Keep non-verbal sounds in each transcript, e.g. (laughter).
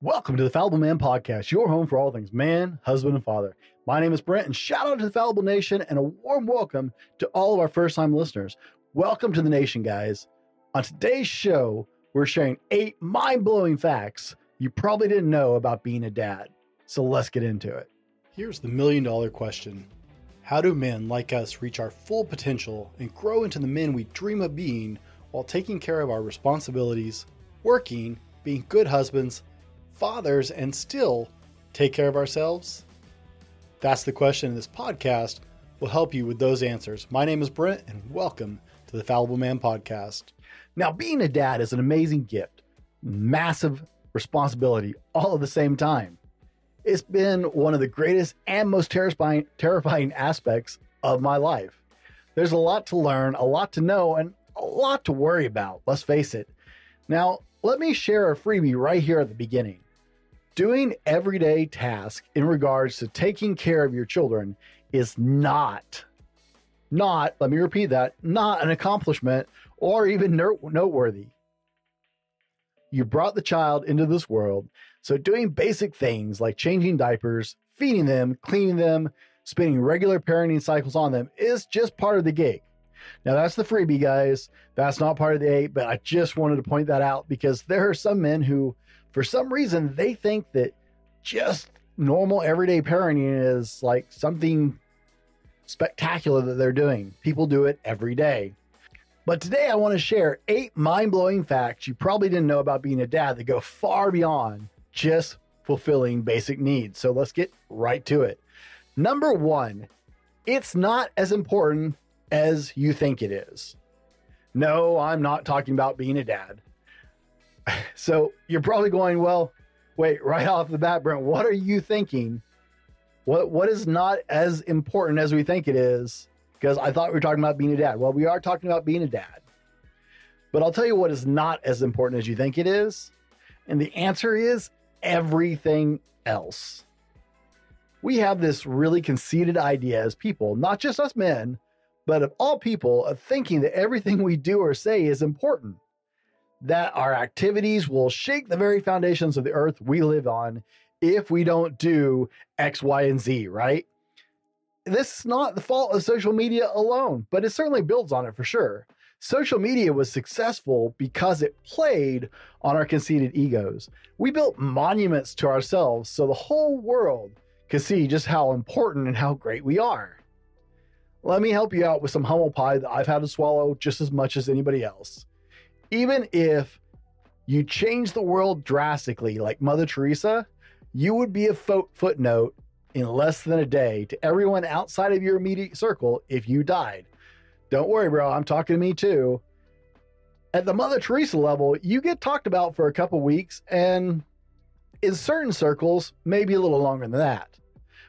Welcome to the Fallible Man Podcast, your home for all things man, husband, and father. My name is Brent, and shout out to the Fallible Nation and a warm welcome to all of our first time listeners. Welcome to the nation, guys. On today's show, we're sharing eight mind blowing facts you probably didn't know about being a dad. So let's get into it. Here's the million dollar question How do men like us reach our full potential and grow into the men we dream of being while taking care of our responsibilities, working, being good husbands, fathers and still take care of ourselves? That's the question, this podcast will help you with those answers. My name is Brent, and welcome to the Fallible Man Podcast. Now, being a dad is an amazing gift, massive responsibility, all at the same time. It's been one of the greatest and most terrifying, terrifying aspects of my life. There's a lot to learn, a lot to know, and a lot to worry about, let's face it. Now, let me share a freebie right here at the beginning. Doing everyday tasks in regards to taking care of your children is not, not, let me repeat that, not an accomplishment or even noteworthy. You brought the child into this world, so doing basic things like changing diapers, feeding them, cleaning them, spending regular parenting cycles on them is just part of the gig. Now, that's the freebie, guys. That's not part of the eight, but I just wanted to point that out because there are some men who for some reason they think that just normal everyday parenting is like something spectacular that they're doing. People do it every day. But today I want to share eight mind blowing facts you probably didn't know about being a dad that go far beyond just fulfilling basic needs. So let's get right to it. Number one, it's not as important as you think it is. No, I'm not talking about being a dad. So you're probably going, well, wait, right (laughs) off the bat, Brent, what are you thinking? What what is not as important as we think it is? Because I thought we were talking about being a dad. Well, we are talking about being a dad. But I'll tell you what is not as important as you think it is. And the answer is everything else. We have this really conceited idea as people, not just us men, but of all people, of thinking that everything we do or say is important that our activities will shake the very foundations of the earth we live on if we don't do X, Y, and Z, right? This is not the fault of social media alone, but it certainly builds on it for sure. Social media was successful because it played on our conceited egos. We built monuments to ourselves so the whole world could see just how important and how great we are. Let me help you out with some humble pie that I've had to swallow just as much as anybody else even if you change the world drastically, like Mother Teresa, you would be a fo- footnote in less than a day to everyone outside of your immediate circle if you died. Don't worry, bro. I'm talking to me too. At the Mother Teresa level, you get talked about for a couple weeks, and in certain circles, maybe a little longer than that.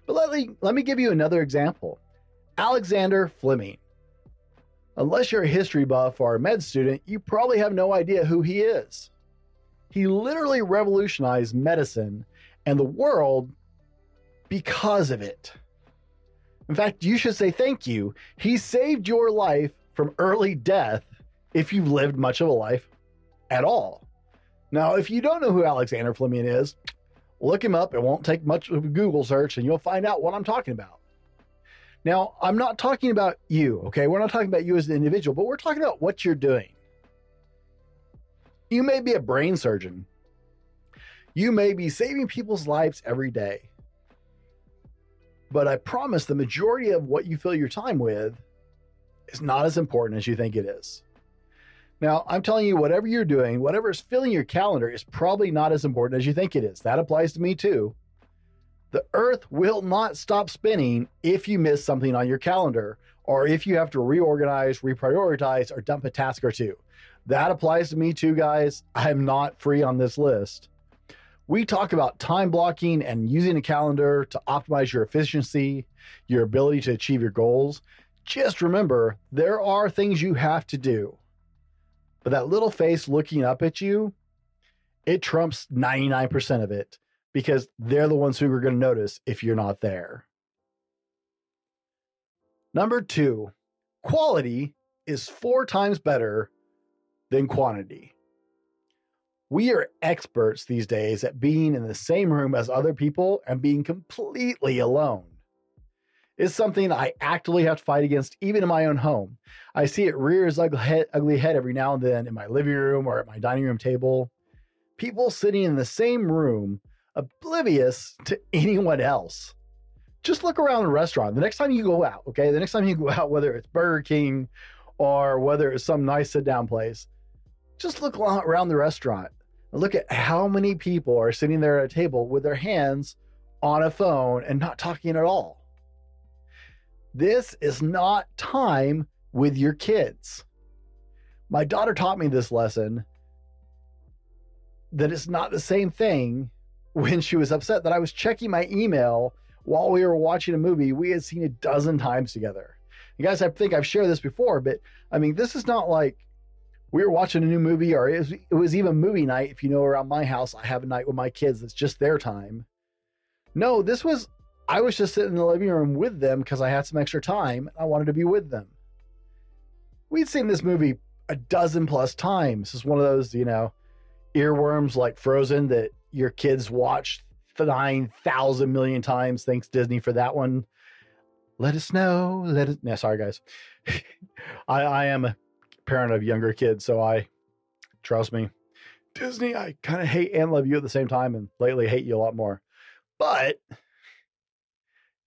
But let me, let me give you another example Alexander Fleming. Unless you're a history buff or a med student, you probably have no idea who he is. He literally revolutionized medicine and the world because of it. In fact, you should say thank you. He saved your life from early death if you've lived much of a life at all. Now, if you don't know who Alexander Fleming is, look him up. It won't take much of a Google search and you'll find out what I'm talking about. Now, I'm not talking about you, okay? We're not talking about you as an individual, but we're talking about what you're doing. You may be a brain surgeon. You may be saving people's lives every day. But I promise the majority of what you fill your time with is not as important as you think it is. Now, I'm telling you, whatever you're doing, whatever is filling your calendar is probably not as important as you think it is. That applies to me too. The earth will not stop spinning if you miss something on your calendar or if you have to reorganize, reprioritize, or dump a task or two. That applies to me too, guys. I'm not free on this list. We talk about time blocking and using a calendar to optimize your efficiency, your ability to achieve your goals. Just remember, there are things you have to do. But that little face looking up at you, it trumps 99% of it because they're the ones who are going to notice if you're not there. Number two, quality is four times better than quantity. We are experts these days at being in the same room as other people and being completely alone. It's something I actively have to fight against, even in my own home. I see it rear its ugly head, ugly head every now and then in my living room or at my dining room table. People sitting in the same room, oblivious to (laughs) anyone else. Just look around the restaurant. The next time you go out, okay, the next time you go (laughs) out, whether it's Burger King or whether it's some nice sit down place, just look around the restaurant and look at how many people are sitting there at a table with their hands on a phone and not talking at all. This is not time with your kids. My daughter taught me this lesson that it's not the same thing when she was upset that I was checking my email while we were watching a movie we had seen a dozen times together. You guys, I think I've shared this before, but I mean, this is not like we were watching a new movie or it was, it was even movie night. If you know, around my house, I have a night with my kids that's just their time. No, this was, I was just sitting in the living room with them because I had some extra time. And I wanted to be with them. We'd seen this movie a dozen plus times. It's one of those, you know, earworms like Frozen that your kids watch 9,000 million times. Thanks, Disney, for that one. Let us know. Let us. No, sorry, guys. (laughs) I, I am a parent of younger kids, so I trust me. Disney, I kind of hate and love you at the same time, and lately hate you a lot more. But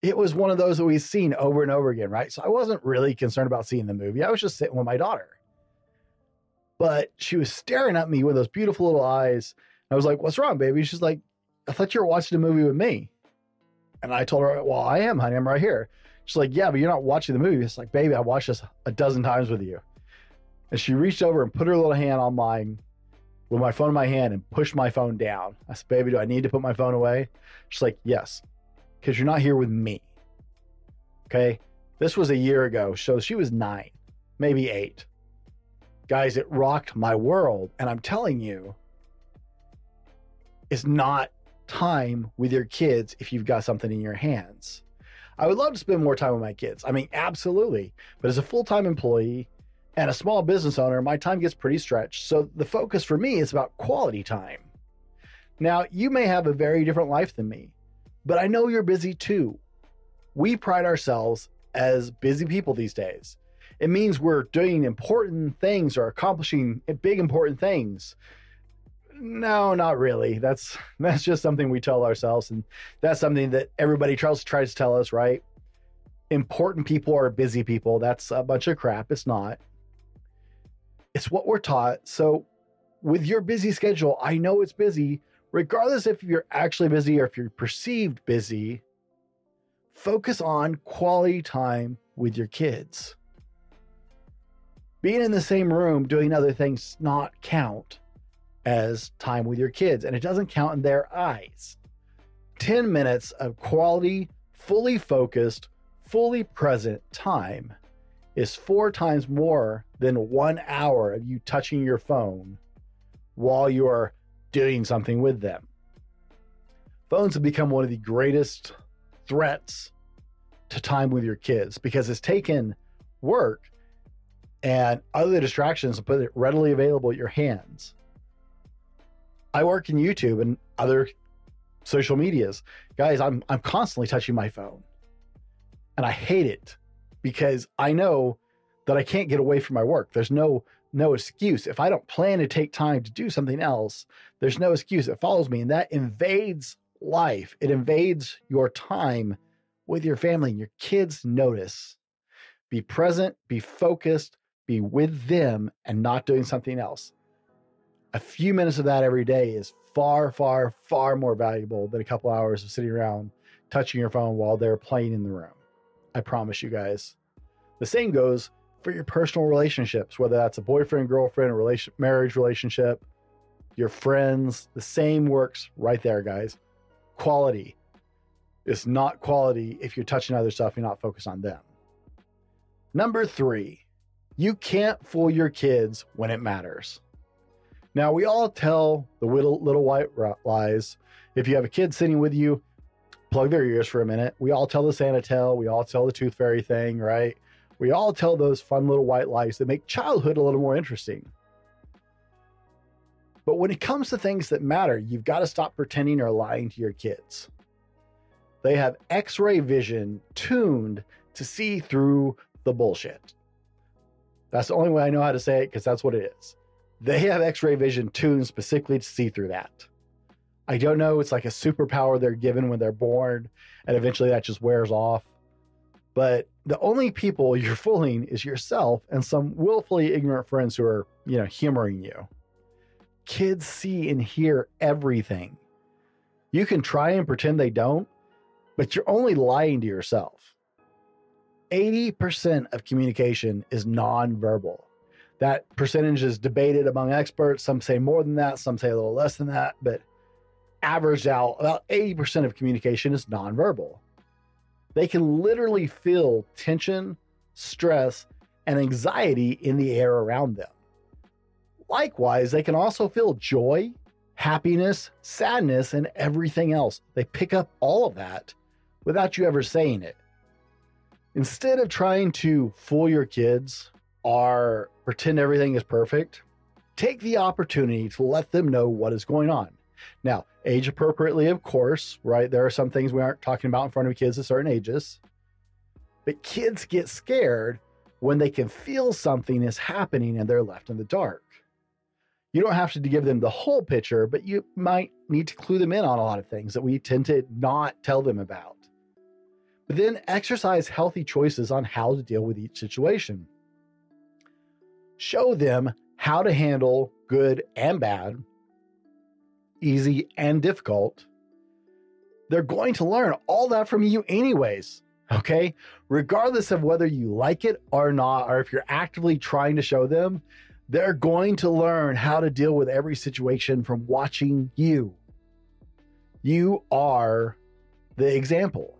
it was one of those that we've seen over and over again, right? So I wasn't really concerned about seeing the movie. I was just sitting with my daughter. But she was staring at me with those beautiful little eyes. I was like, What's wrong, baby? She's like, I thought you were watching a movie with me. And I told her, Well, I am, honey. I'm right here. She's like, Yeah, but you're not watching the movie. It's like, Baby, I watched this a dozen times with you. And she reached over and put her little hand on mine with my phone in my hand and pushed my phone down. I said, Baby, do I need to put my phone away? She's like, Yes, because you're not here with me. Okay. This was a year ago. So she was nine, maybe eight. Guys, it rocked my world. And I'm telling you, it's not time with your kids if you've got something in your hands. I would love to spend more time with my kids. I mean, absolutely. But as a full time employee and a small business owner, my time gets pretty stretched. So the focus for me is about quality time. Now, you may have a very different life than me, but I know you're busy too. We pride ourselves as busy people these days. It means we're doing important things or accomplishing big important things no, not really. That's (laughs) that's just something we tell ourselves, and that's something that everybody tries tries to tell us, right? Important people are busy people. That's a bunch of crap. It's not. It's what we're taught. So, with your busy schedule, I know it's busy, regardless if you're actually busy or if you're perceived busy. Focus on quality time with your kids. Being in the same room doing other things not count as time with your kids, and it doesn't count in their eyes. 10 minutes of quality, fully focused, fully present time is four times more than one hour of you touching your phone while you are doing something with them. Phones have become one of the greatest threats to time with your kids because it's taken work and other distractions and put it readily available at your hands. I work in YouTube and other social medias. Guys, I'm I'm constantly touching my phone. And I hate it because I know that I can't get away from my work. There's no no excuse. If I don't plan to take time to do something else, there's no excuse. It follows me and that invades life. It invades your time with your family and your kids notice. Be present, be focused, be with them and not doing something else a few minutes of that every day is far, far, far more valuable than a couple hours of sitting around touching your phone while they're playing in the room. I promise you guys. The same goes for your personal relationships, whether that's a boyfriend, girlfriend, relation, marriage relationship, your friends. The same works right there, guys. Quality is not quality if you're touching other stuff, you're not focused on them. Number three, you can't fool your kids when it matters. Now, we all tell the little, little white lies. If you have a kid sitting with you, plug their ears for a minute. We all tell the Santa tale. We all tell the tooth fairy thing, right? We all tell those fun little white lies that make childhood a little more interesting. But when it comes to things that matter, you've got to stop pretending or lying to your kids. They have x ray vision tuned to see through the bullshit. That's the only way I know how to say it because that's what it is. They have x ray vision tuned specifically to see through that. I don't know. It's like a superpower they're given when they're born, and eventually that just wears off. But the only people (laughs) you're fooling is yourself and some willfully ignorant friends who are, you know, humoring you. Kids see and hear everything. You can try and pretend they don't, but you're only lying to yourself. 80% of communication is nonverbal. That percentage is debated among experts. Some say more than that, some say a little less than that, but averaged out, about 80% of communication is nonverbal. They can literally feel tension, stress, and anxiety in the air around them. Likewise, they can also feel joy, happiness, sadness, and everything else. They pick up all of that without you ever saying it. Instead of trying to fool your kids or pretend everything is perfect, take the opportunity to let them know what is going on. Now, age appropriately, of course, right? There are some things we aren't talking about in front of kids at certain ages. But kids get scared when they can feel something is happening and they're left in the dark. You don't have to give them the whole picture, but you might need to clue them in on a lot of things that we tend to not tell them about. But then exercise healthy choices on how to deal with each situation. Show them how to handle good and bad easy, and difficult, they're going to learn all that from you, anyways. Okay. Regardless of whether you like it or not, or if you're actively trying to show them, they're going to learn how to deal with every situation from watching you. You are the example.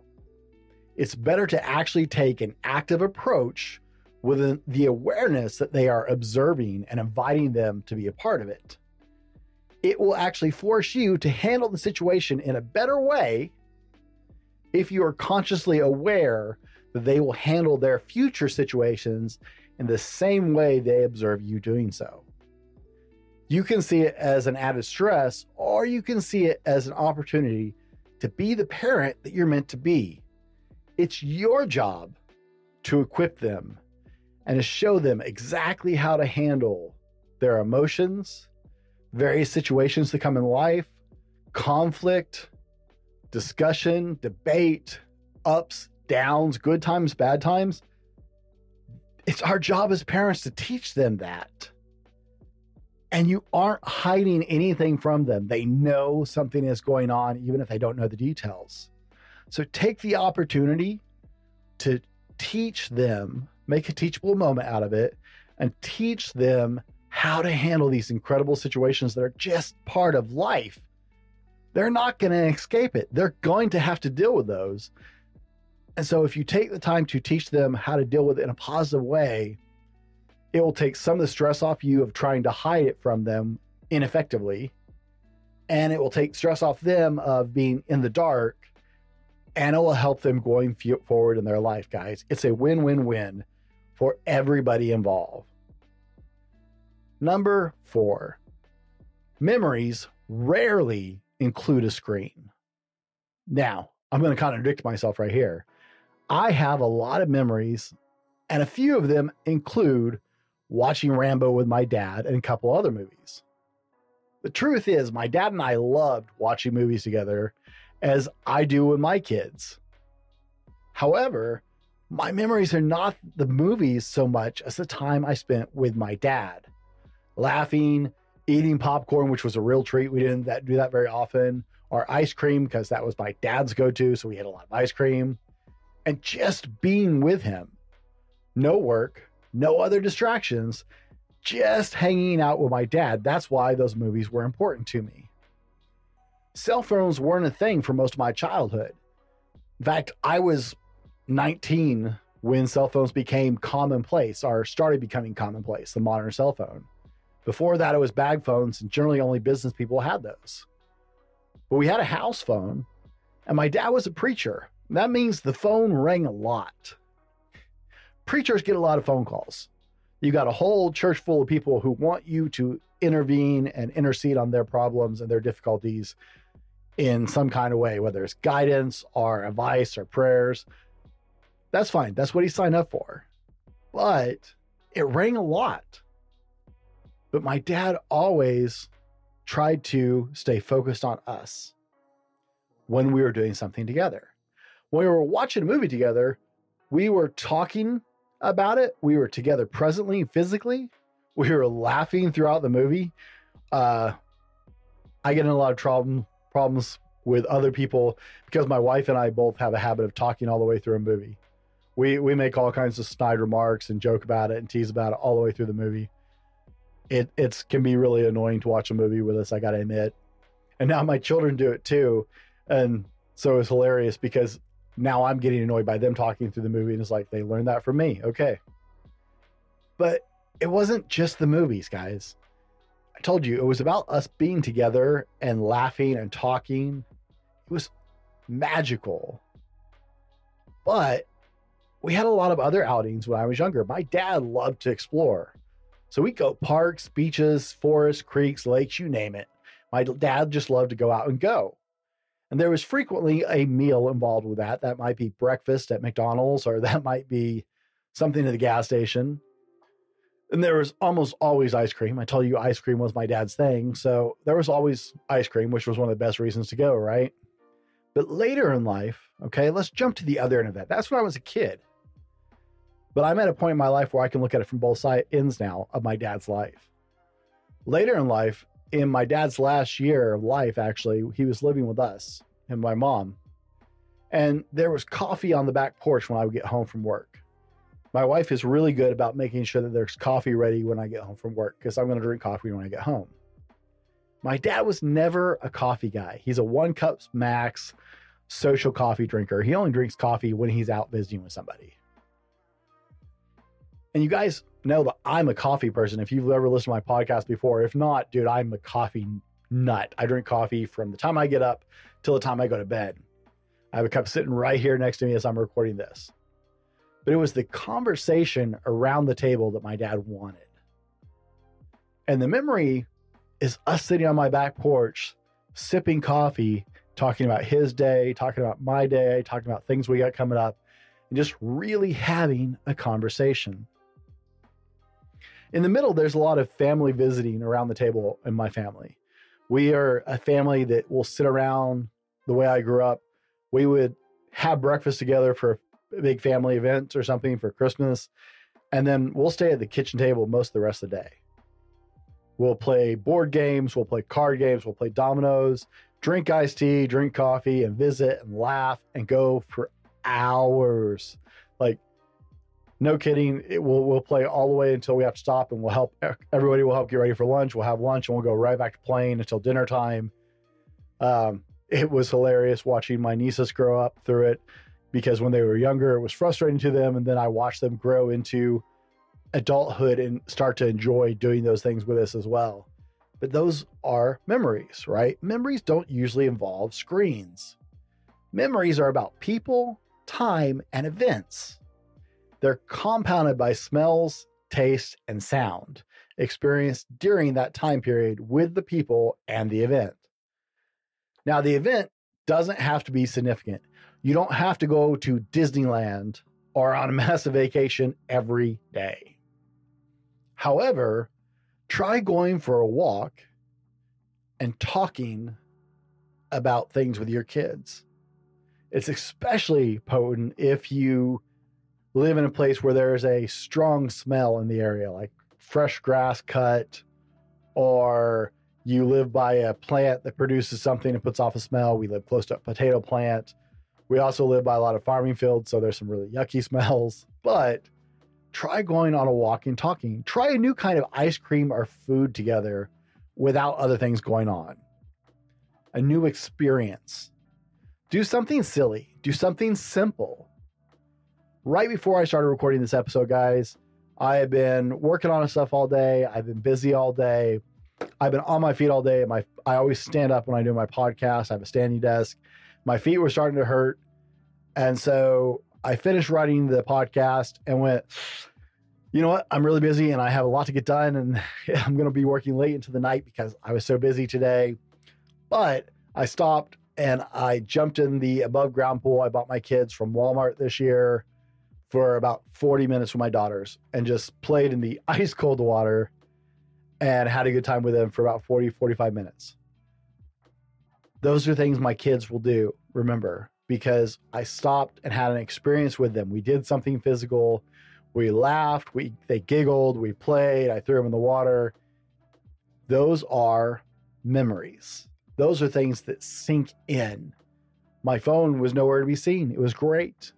It's better to actually take an active approach with the awareness that they are observing and inviting them to be a part of it it will actually force you to handle the situation in a better way if you are consciously aware that they will handle their future situations in the same way they observe you doing so. You can see it as an added stress, or you can see it as an opportunity to be the parent that you're meant to be. It's your job to equip them and to show them exactly how to handle their emotions various situations that come in life, conflict, discussion, debate, ups, downs, good times, bad times. It's our job as parents to teach them that. And you aren't hiding anything from them. They know something is going on, even if they don't know the details. So take the opportunity to teach them, make a teachable moment out of it, and teach them how to handle these incredible situations that are just part of life. They're not going to escape it. They're going to have to deal with those. And so, if you take the time to teach them how to deal with it in a positive way, it will take some of the stress off you of trying to hide it from them ineffectively. And it will take stress off them of being in the dark. And it will help them going forward in their life, guys. It's a win win win for everybody involved. Number four, memories rarely include a screen. Now, I'm going to contradict myself right here. I have a lot of memories, and a few of them include watching Rambo with my dad and a couple other movies. The truth is, my dad and I loved watching movies together as I do with my kids. However, my memories are not the movies so much as the time I spent with my dad laughing, eating popcorn, which was a real treat. We didn't that, do that very often. Or ice cream, because that was my dad's go to. So we had a lot of ice cream. And just being with him. No work, no other distractions, just hanging out with my dad. That's why those movies were important to me. Cell phones weren't a thing for most of my childhood. In fact, I was 19 when cell phones became commonplace or started becoming commonplace, the modern cell phone. Before that, it was bag phones, and generally only business people had those. But we had a house phone, and my dad was a preacher. That means the phone rang a lot. Preachers get a lot of phone calls. You got a whole church full of people who want you to intervene and intercede on their problems and their difficulties in some kind of way, whether it's guidance or advice or prayers. That's fine. That's what he signed up for. But it rang a lot. But my dad always tried to stay focused on us when we were doing something together. When we were watching a movie together, we were talking about it. We were together presently, physically. We were laughing throughout the movie. Uh, I get in a lot of problem, problems with other people because my wife and I both have a habit of talking all the way through a movie. We we make all kinds of snide remarks and joke about it and tease about it all the way through the movie. It it's can be really annoying to watch a movie with us. I got to admit. And now my children do it too, and so it's hilarious because now I'm getting annoyed by them talking through the movie, and it's like they learned that from me. Okay, but it wasn't just the movies, guys. I told you it was about us being together and laughing and talking. It was magical. But we had a lot of other outings when I was younger. My dad loved to explore. So we go parks, beaches, forests, creeks, lakes, you name it. My dad just loved to go out and go. And there was frequently a meal involved with that. That might be breakfast at McDonald's or (laughs) that might be something at the gas station. And there was almost always ice cream. I tell you ice cream was my dad's thing. So there was always ice cream, which was one of the best reasons to go, right? But later in life, okay, let's jump to the other end of that. That's when I was a kid. But I'm at a point in my life where I can look at it from both side ends now of my dad's life. Later in life, in my dad's last year of life, actually, he was living with us and my mom. And there was coffee on the back porch when I would get home from work. My wife is really good about making sure that there's coffee ready when I get home from work because I'm going to drink coffee when I get home. My dad was never a coffee guy. He's a one cup max social coffee drinker. He only drinks coffee when he's out visiting with somebody. And you guys know that I'm a coffee person. If you've ever listened to my podcast before, if not, dude, I'm a coffee nut. I drink coffee from the time I get up till the time I go to bed. I have a cup sitting right here next to me as I'm recording this. But it was the conversation around the table that my dad wanted. And the memory is us sitting on my back porch, sipping coffee, talking about his day, talking about my day, talking about things we got coming up, and just really having a conversation. In the middle, there's a lot of family visiting around the table in my family. We are a family that will sit around the way I grew up. We would have breakfast together for a big family event or something for Christmas. And then we'll stay at the kitchen table most of the rest of the day. We'll play board games, we'll play card games, we'll play dominoes, drink iced tea, drink coffee, and visit and laugh and go for hours. Like no kidding. It will we'll play all the way until we have to stop, and we'll help everybody. will help get ready for lunch. We'll have lunch, and we'll go right back to playing until dinner time. Um, it was hilarious watching my nieces grow up through it because when they were younger, it was frustrating to them, and then I watched them grow into adulthood and start to enjoy doing those things with us as well. But those are memories, right? Memories don't usually involve screens. Memories are about people, time, and events. They're compounded by smells, taste, and sound experienced during that time period with the people and the event. Now, the event doesn't have to be significant. You don't have to go to Disneyland or on a (laughs) massive vacation every day. However, try going for a walk and talking about things with your kids. It's especially potent if you live in a place where there's a strong smell in the area, like fresh grass cut, or you live by a plant that produces something and puts off a smell. We live close to a potato plant. We also live by a lot of farming fields, so there's some really yucky (laughs) smells. But try going on a walk and talking. Try a new kind of ice cream or food together without other things going on. A new experience. Do something silly, do something simple right before I started recording this episode, guys, I have been working on stuff all day. I've been busy all day. I've been on my feet all day. My I always stand up when I do my podcast. I have a standing desk. My feet were starting to hurt. And so I finished writing the podcast and went, you know what? I'm really busy and I have a lot to get done, and (laughs) I'm going to be working late into the night because I was so busy today. But I stopped and I jumped in the above ground pool I bought my kids from Walmart this year for about 40 minutes with my daughters and just played in the (laughs) ice cold water and had a good time with them for about 40, 45 minutes. Those are things my kids will do, remember, because I stopped and had an experience with them. We did something physical we laughed, we they giggled, we played, I threw them in the water. Those are memories. Those are things that sink in. My phone was nowhere to be seen. It was great.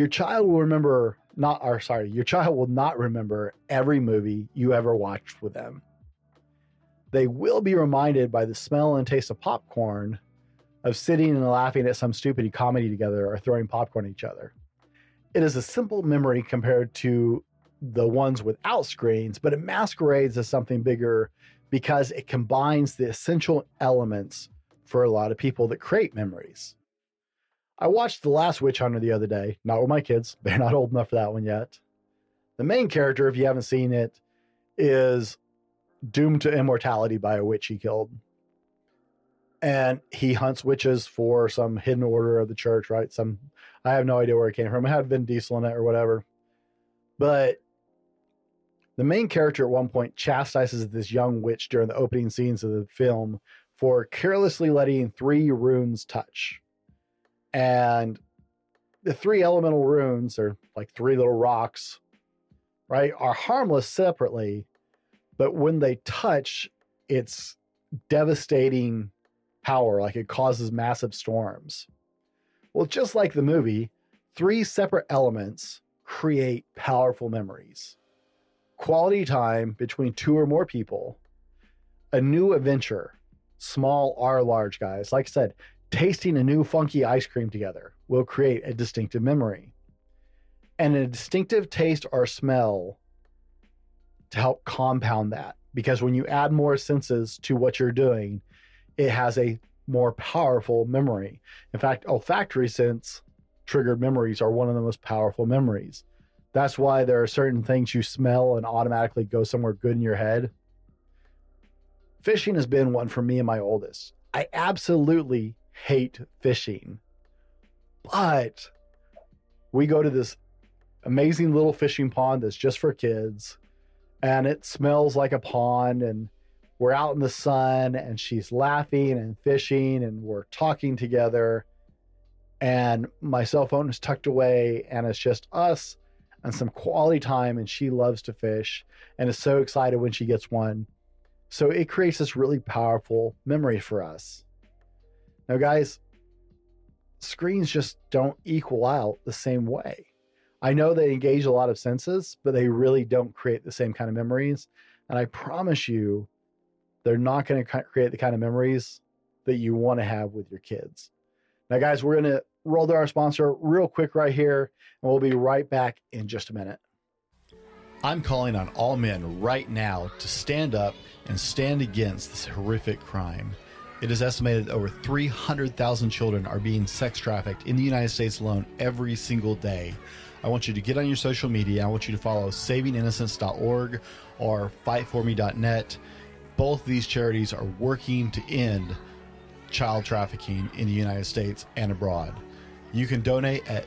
Your child will remember not or sorry, your child will not remember every movie you ever watched with them. They will be reminded by the smell and taste of popcorn of sitting and laughing at some stupid comedy together or throwing popcorn at each other. It is a simple memory compared to the ones without screens, but it masquerades as something bigger because it combines the essential elements for a lot of people that create memories. I watched The Last Witch Hunter the other day, not with my kids. (laughs) They're not old enough for that one yet. The main character, if you haven't seen it, is doomed to immortality by a witch he killed. And he hunts witches for some hidden order of the church, right? Some I have no idea where it came from. It had Vin Diesel in it or whatever. But the main character at one point chastises this young witch during the opening scenes of the film for carelessly letting three runes touch. And the three elemental runes are like three little rocks, right? Are harmless separately, but when they touch, it's devastating power. Like it causes massive storms. Well, just like the movie, three separate elements create powerful memories quality time between two or more people, a new adventure, small or large, guys. Like I said, tasting a new funky ice cream together will create a distinctive memory and a distinctive taste or smell to help compound that. Because when you add more senses to what you're doing, it has a more powerful memory. In fact, olfactory sense triggered memories are one of the most powerful memories. That's why there are certain things you smell and automatically go somewhere good in your head. Fishing has been one for me and my oldest. I absolutely hate fishing, but we go to this amazing little fishing pond that's just for kids and it smells like a pond and we're out in the sun and she's laughing and fishing and we're talking together and my cell phone is tucked away and it's just us and some quality time and she loves to fish and is so excited when she gets one. So it creates this really powerful memory for us now guys screens just don't equal out the same way i know they engage a lot of senses but they really don't create the same kind of memories and i promise you they're not going to create the kind of memories that you want to have with your kids. Now, guys, we're going to roll to our sponsor real quick right here, and we'll be right back in just a minute. I'm calling on all men right now to stand up and stand against this horrific crime. It is estimated that over 300,000 children are being sex trafficked in the United States alone every single day. I want you to get on your social media. I want you to follow savinginnocence.org or fightforme.net both these charities are working to end child trafficking in the United States and abroad. You can donate at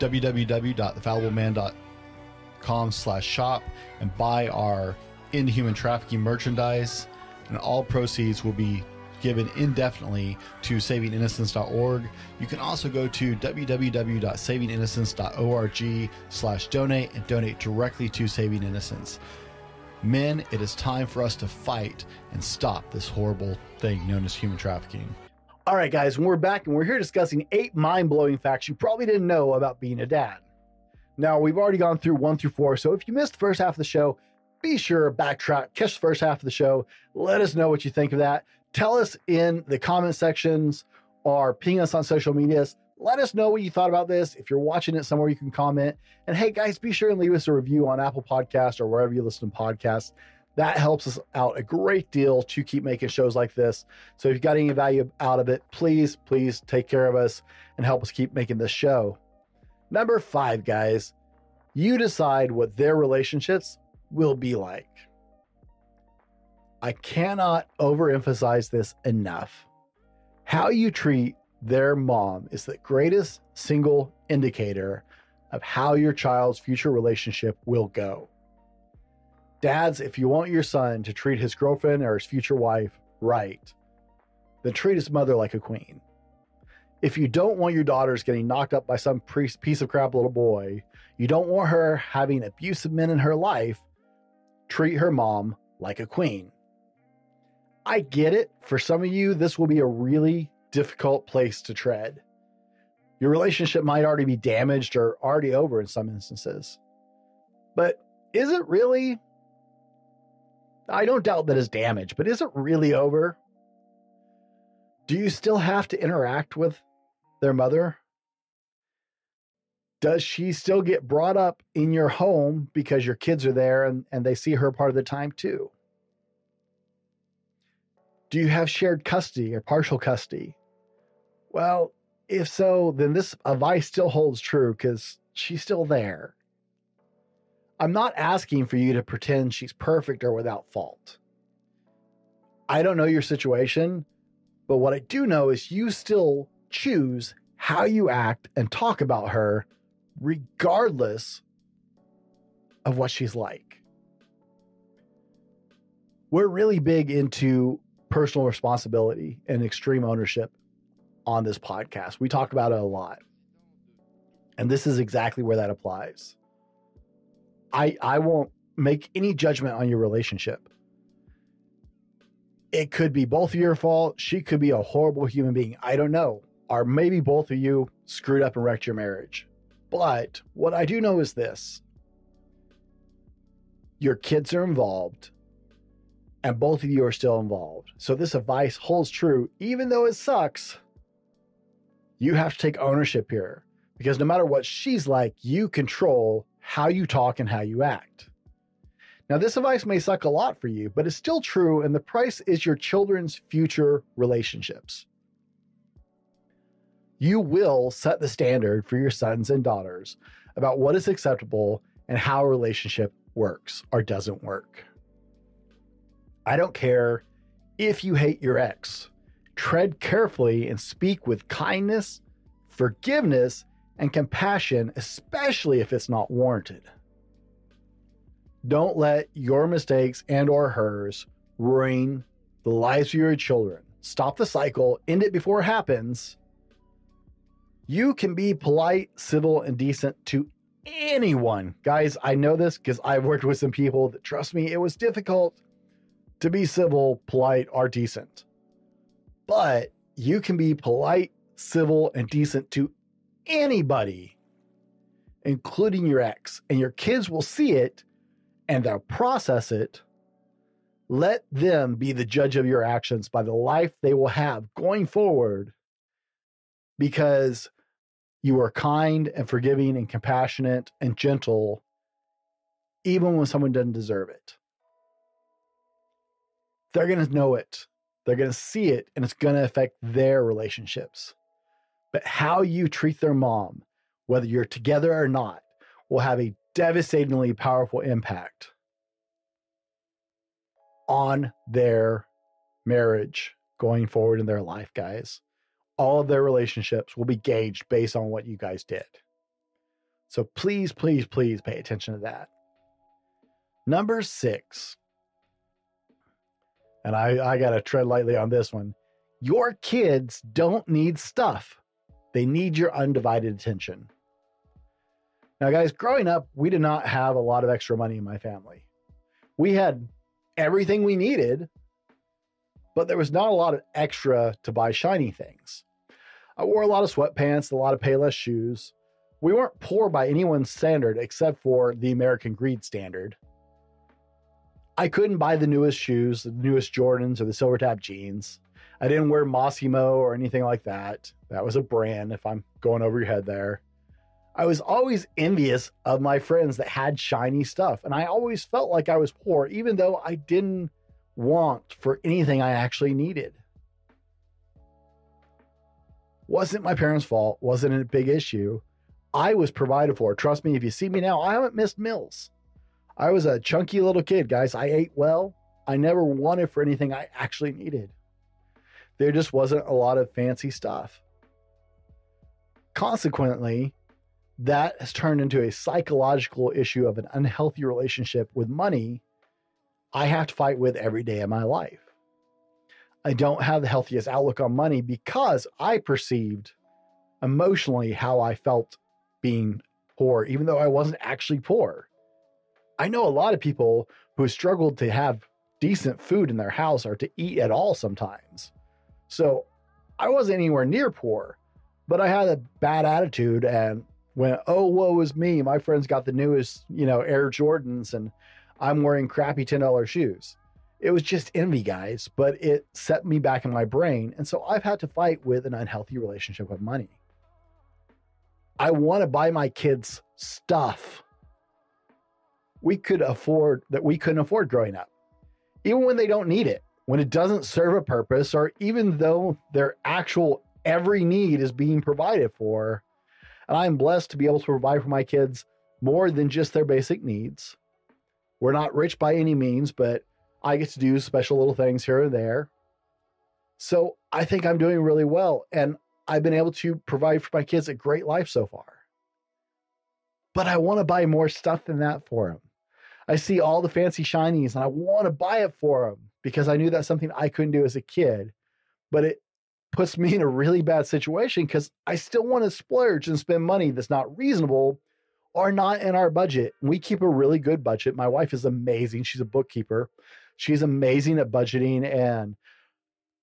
www.thefallibleman.com slash shop and buy our inhuman trafficking merchandise and all proceeds will be given indefinitely to savinginnocence.org. You can also go to www.savinginnocence.org slash donate and donate directly to Saving Innocence. Men, it is time for us to fight and stop this horrible thing known as human trafficking. All right, guys, we're back and we're here discussing eight mind blowing facts you probably didn't know about being a dad. Now, we've already gone through one through four, so if you missed the first half of the show, be sure to backtrack, catch the first half of the show. Let us know what you think of that. Tell us in the comment sections or ping us on social medias. Let us know what you thought about this. If you're watching it somewhere, you can comment. And hey, guys, be sure and leave us a review on Apple Podcasts or wherever you listen to podcasts. That helps us out a great deal to keep making shows like this. So if you got any value out of it, please, please take care of us and help us keep making this show. Number five, guys, You decide what their relationships will be like. I cannot overemphasize this enough. How you treat their mom is the greatest single indicator of how your child's future relationship will go. Dads, if you want your son to treat his girlfriend or his future wife right, then treat his mother like a queen. If you don't want your daughters getting knocked up by some piece of crap little boy, you don't want her having abusive men in her life, treat her mom like a queen. I get it. For some of you, this will be a really difficult place to tread. Your relationship might already be damaged or already over in some instances. But is it really? I don't doubt that it's damaged, but is it really over? Do you still have to interact with their mother? Does she still get brought up in your home because your kids are there and, and they see her part of the time too? Do you have shared custody or partial custody? Well, if so, then this advice still holds true because she's still there. I'm not asking for you to pretend she's perfect or without fault. I don't know your situation, but what I do know is you still choose how you act and talk about her, regardless of what she's like. We're really big into personal responsibility and extreme ownership on this podcast. We talk about it a lot. And this is exactly where that applies. I I won't make any judgment on your relationship. It could be both of your fault. She could be a horrible human being. I don't know. Or maybe both of you screwed up and wrecked your marriage. But what I do know is this your kids are involved, and both of you are still involved. So this advice holds true, even though it sucks. You have to take ownership here because no matter what she's like, you control how you talk and how you act. Now, this advice may suck a lot for you, but it's still true, and the price is your children's future relationships. You will set the standard for your sons and daughters about what is acceptable and how a relationship works or doesn't work. I don't care if you hate your ex. Tread carefully and speak with kindness, forgiveness, and compassion, especially if it's not warranted. Don't let your mistakes and or hers ruin the lives of your children. Stop the cycle, end it before it happens. You can be polite, civil, and decent to anyone. Guys, I know this because I've worked with some people that trust me, it was difficult to be civil, polite, or decent but you can be polite, civil, and decent to anybody, including your ex, and your kids will see it and they'll process it. Let them be the judge of your actions by the life they will have going forward because you are kind and forgiving and compassionate and gentle, even when someone doesn't deserve it. They're going to know it. They're going to see it and it's going to affect their relationships. But how you treat their mom, whether you're together or not, will have a devastatingly powerful impact on their marriage going forward in their life, guys. All of their relationships will be gauged based on what you guys did. So please, please, please pay attention to that. Number six, and I, I got to tread lightly on this one. Your kids don't need stuff, they need your undivided attention. Now, guys, growing up, we did not have a lot of extra money in my family. We had everything we needed, but there was not a lot of extra to buy shiny things. I wore a lot of sweatpants, a lot of Payless shoes. We weren't poor by anyone's standard except for the American Greed standard. I couldn't buy the newest shoes, the newest Jordans or the Silver Tab jeans. I didn't wear Mossimo or anything like that. That was a brand, if I'm going over your head there. I was always envious of my friends that had shiny stuff, and I always felt like I was poor, even though I didn't want for anything I actually needed. Wasn't my parents' fault, wasn't a big issue, I was provided for. Trust me, if you see me now, I haven't missed meals. I was a chunky little kid, guys. I ate well. I never wanted for anything I actually needed. There just wasn't a lot of fancy stuff. Consequently, that has turned into a psychological issue of an unhealthy relationship with money I have to fight with every day of my life. I don't have the healthiest outlook on money because I perceived emotionally how I felt being poor, even though I wasn't actually poor. I know a lot of people who struggled to have decent food in their house or to eat at all sometimes. So I wasn't anywhere near poor, but I had a bad attitude and went, oh, woe is me. My friends got the newest, you know, Air Jordans and I'm wearing crappy $10 shoes. It was just envy, guys, but it set me back in my brain. And so I've had to fight with an unhealthy relationship with money. I want to buy my kids stuff we could afford that we couldn't afford growing up, even when they don't need it, when it doesn't serve a purpose, or even though their actual every need is being provided for. And I'm blessed to be able to provide for my kids more than just their basic needs. We're not rich by any means, but I get to do special little things here and there. So I think I'm doing really well. And I've been able to provide for my kids a great life so far. But I want to buy more stuff than that for them. I see all the fancy shinies and I want to buy it for them because I knew that's something I couldn't do as a kid. But it puts me in a really bad situation because I still want to splurge and spend money that's not reasonable or not in our budget. We keep a really good budget. My wife is amazing. She's a bookkeeper. She's amazing at budgeting and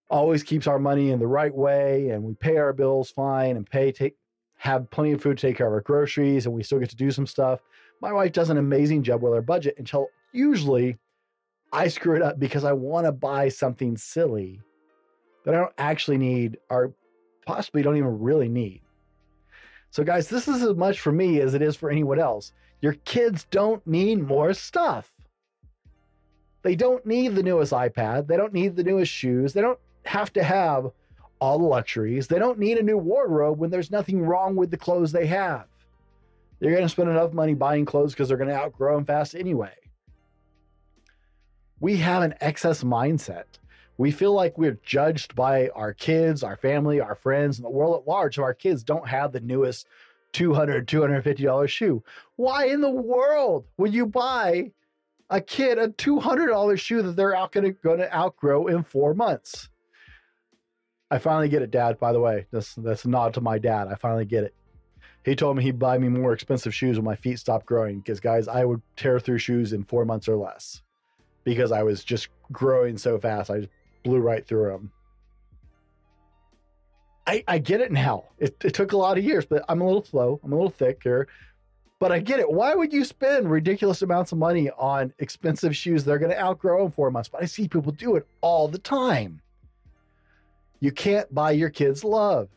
always keeps our money in the right way and we pay our bills fine and pay take have plenty of food to take care of our groceries and we still get to do some stuff my wife does an amazing job with our budget until usually i screw it up because i want to buy something silly that i don't actually need or possibly don't even really need. So guys this is as much for me as it is for anyone else. Your kids don't need more stuff. They don't need the newest ipad. They don't need the newest shoes. They don't have to have all the luxuries. They don't need a new wardrobe when there's nothing wrong with the clothes they have. They're going to spend enough money buying clothes because they're going to outgrow them fast anyway. We have an excess mindset. We feel like we're judged by our kids, our family, our friends, and the world at large. So our kids don't have the newest $200, $250 shoe. Why in the world would you buy a kid a $200 shoe that they're out going to outgrow in four months? I finally get it, Dad. By the way, that's that's a nod to my dad. I finally get it. He told me he'd buy me more expensive shoes when my feet stopped growing. Because guys, I would tear through shoes in four months or less, because I was just growing so fast. I just blew right through them. I, I get it now. It, it took a lot of years, but I'm a little slow. I'm a little thick here, but I get it. Why would you spend ridiculous amounts of money on expensive shoes? They're going to outgrow in four months, but I see people do it all the time. You can't buy your kids love.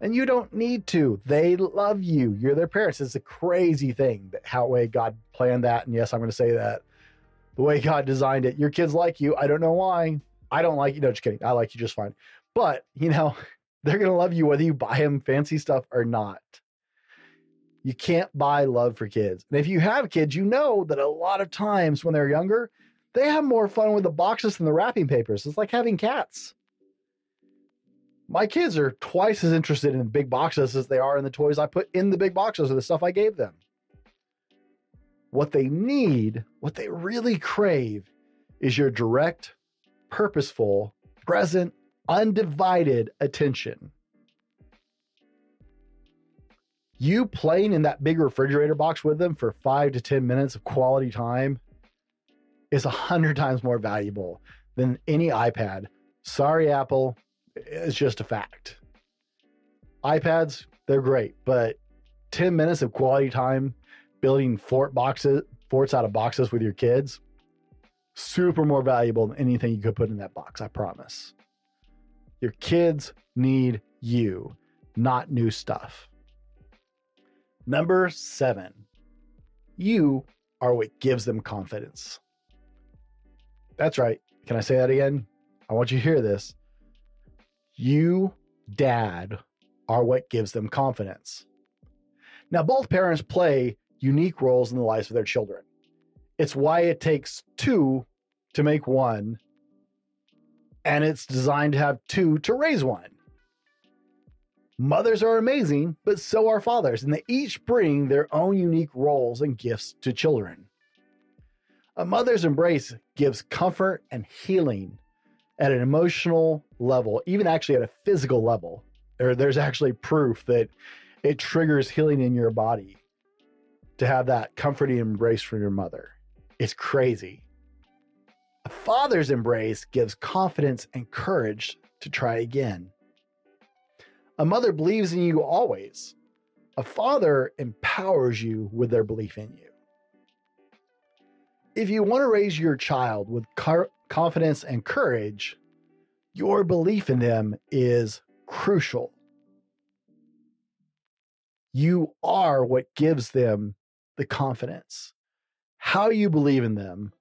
And you don't need to. They love you. You're their parents. It's a crazy thing that how way God planned that. And yes, I'm going to say that the way God designed it. Your kids like you. I don't know why. I don't like you. No, just kidding. I like you just fine. But, you know, (laughs) they're going to love you whether you buy them fancy stuff or not. You can't buy love for kids. And if you have kids, you know that a lot of times when they're younger, they have more fun with the boxes than the wrapping papers. It's like having cats my kids are twice as interested in big boxes as they are in the toys I put in the big boxes or the stuff I gave them. What they need, what they really crave, is your direct, purposeful, present, undivided attention. You playing in that big refrigerator box with them for five to 10 minutes of quality time is a hundred times more valuable than any iPad. Sorry, Apple, it's just a fact. iPads, they're great, but 10 minutes of quality time building fort boxes, forts out of boxes with your kids, super more valuable than anything you could put in that box, I promise. Your kids need you, not new stuff. Number seven, you are what gives them confidence. That's right. Can I say that again? I want you to hear this. You, dad, are what gives them confidence. Now, both parents play unique roles in the lives of their children. It's why it takes two to make one, and it's designed to have two to raise one. Mothers are amazing, but so are fathers, and they each bring their own unique roles and gifts to children. A mother's embrace gives comfort and healing at an emotional level, even actually at a physical level. There, there's actually proof that it triggers healing in your body to have that comforting embrace from your mother. It's crazy. A father's embrace gives confidence and courage to try again. A mother believes in you always. A father empowers you with their belief in you. If you want to raise your child with car- confidence and courage, your belief in them is crucial. You are what gives them the confidence. How you believe in them,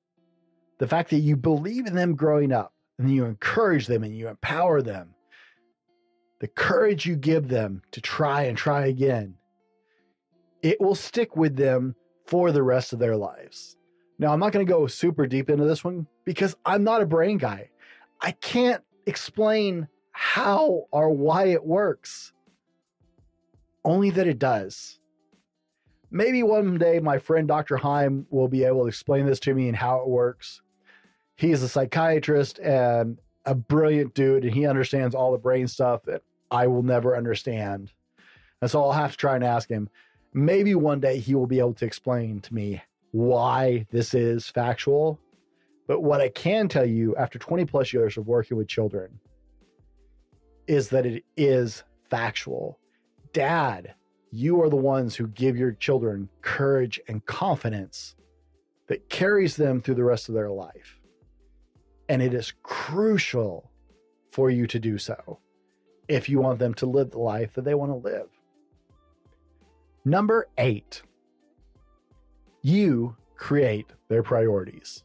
the fact that you believe in them growing up, and you encourage them and you empower them, the courage you give them to try and try again, it will stick with them for the rest of their lives. Now, I'm not going to go super deep into this one because I'm not a brain guy. I can't explain how or why it works, only that it does. Maybe one day my friend Dr. Heim will be able to explain this to me and how it works. He's a psychiatrist and a brilliant dude, and he understands all the brain stuff that I will never understand. And so I'll have to try and ask him. Maybe one day he will be able to explain to me why this is factual. But what I can tell you after 20 plus years of working with children is that it is factual. Dad, you are the ones who give your children courage and confidence that carries them through the rest of their life. And it is crucial for you to do so if you want them to live the life that they want to live. Number eight, you create their priorities.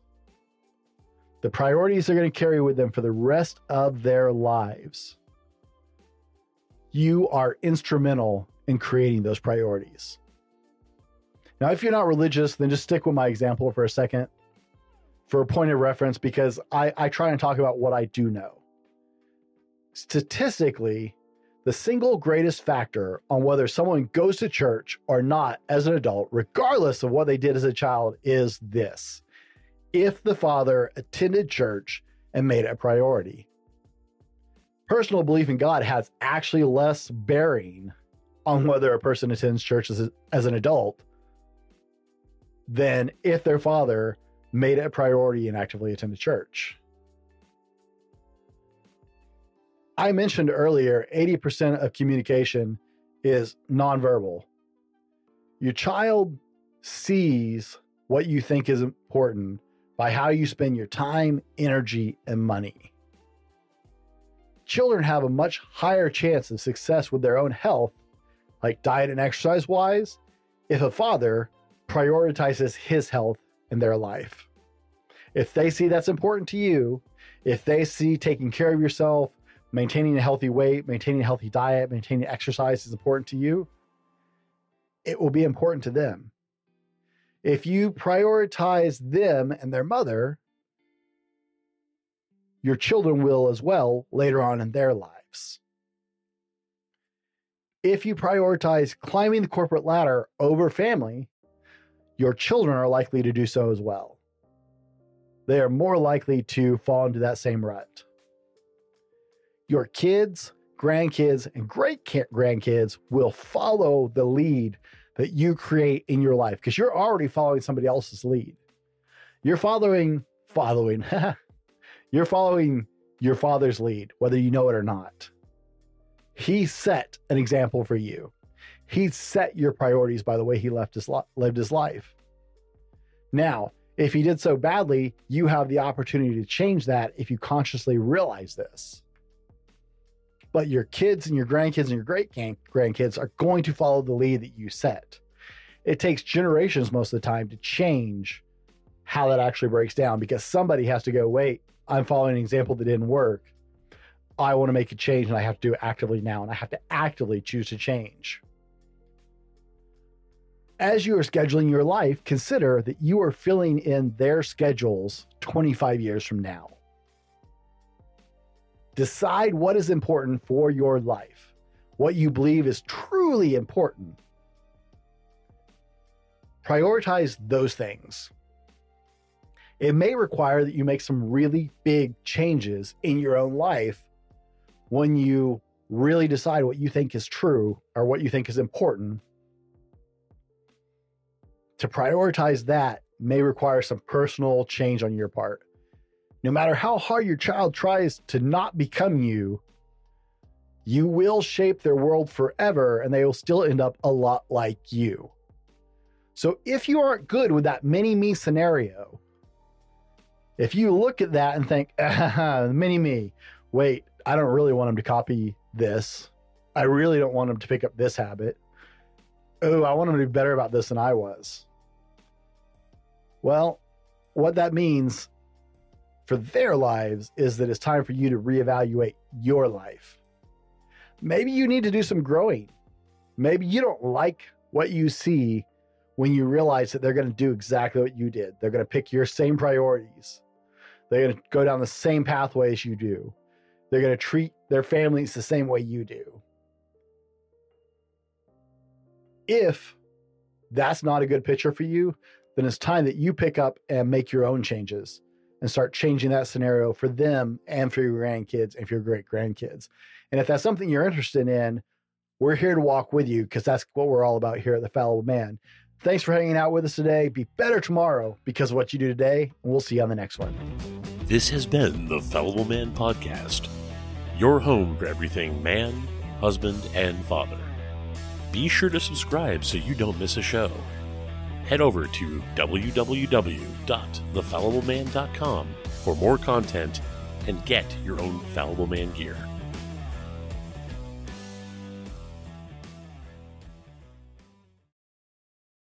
The priorities they're going to carry with them for the rest of their lives. You are instrumental in creating those priorities. Now, if you're not religious, then just stick with my example for a second for a point of reference because I, I try and talk about what I do know. Statistically, the single greatest factor on whether someone goes to church or not as an adult, regardless of what they did as a child, is this if the father attended church and made it a priority. Personal belief in God has actually less bearing on whether a person attends church as, a, as an adult than if their father made it a priority and actively attended church. I mentioned earlier 80% of communication is nonverbal. Your child sees what you think is important by how you spend your time, energy, and money. Children have a much higher chance of success with their own health, like diet and exercise wise, if a father prioritizes his health in their life. If they see that's important to you, if they see taking care of yourself, maintaining a healthy weight, maintaining a healthy diet, maintaining exercise is important to you, it will be important to them. If you prioritize them and their mother, your children will as well later on in their lives. If you prioritize climbing the corporate ladder over family, your children are likely to do so as well. They are more likely to fall into that same rut your kids, grandkids, and great grandkids will follow the lead that you create in your life because you're already following somebody else's lead. You're following, following, (laughs) you're following your father's lead, whether you know it or not. He set an example for you. He set your priorities by the way he left his lived his life. Now, if he did so badly, you have the opportunity to change that if you consciously realize this but your kids and your grandkids and your great grandkids are going to follow the lead that you set. It takes generations most of the time to change how that actually breaks down because somebody has to go, wait, I'm following an example that didn't work. I want to make a change and I have to do it actively now and I have to actively choose to change. as you are scheduling your life, consider that you are filling in their schedules 25 years from now. Decide what is important for your life, what you believe is truly important. Prioritize those things. It may require that you make some really big changes in your own life when you really decide what you think is true or what you think is important. To prioritize that may require some personal change on your part. No matter how hard your child tries to not become you, you will shape their world forever and they will still end up a lot like you. So if you aren't good with that mini me scenario, if you look at that and think, (laughs) ah, mini me, wait, I don't really want them to copy this. I really don't want them to pick up this habit. Oh, I want them to be better about this than I was. Well, what that means for their lives is that it's time for you to reevaluate your life. Maybe you need to do some growing. Maybe you don't like what you see when you realize that they're going to do exactly what you did. They're going to pick your same priorities. They're going to go down the same pathways you do. They're going to treat their families the same way you do. If that's not a good picture for you, then it's time that you pick up and make your own changes and start changing that scenario for them and for your grandkids and for your great grandkids. And if that's something you're interested in, we're here to walk with you because that's what we're all about here at the Fallible Man. Thanks for hanging out with us today. Be better tomorrow because of what you do today, and we'll see you on the next one. This has been the Fallible Man Podcast, your home for everything man, husband, and father. Be sure to subscribe so you don't miss a show head over to www.thefallibleman.com for more content and get your own Fallible Man gear.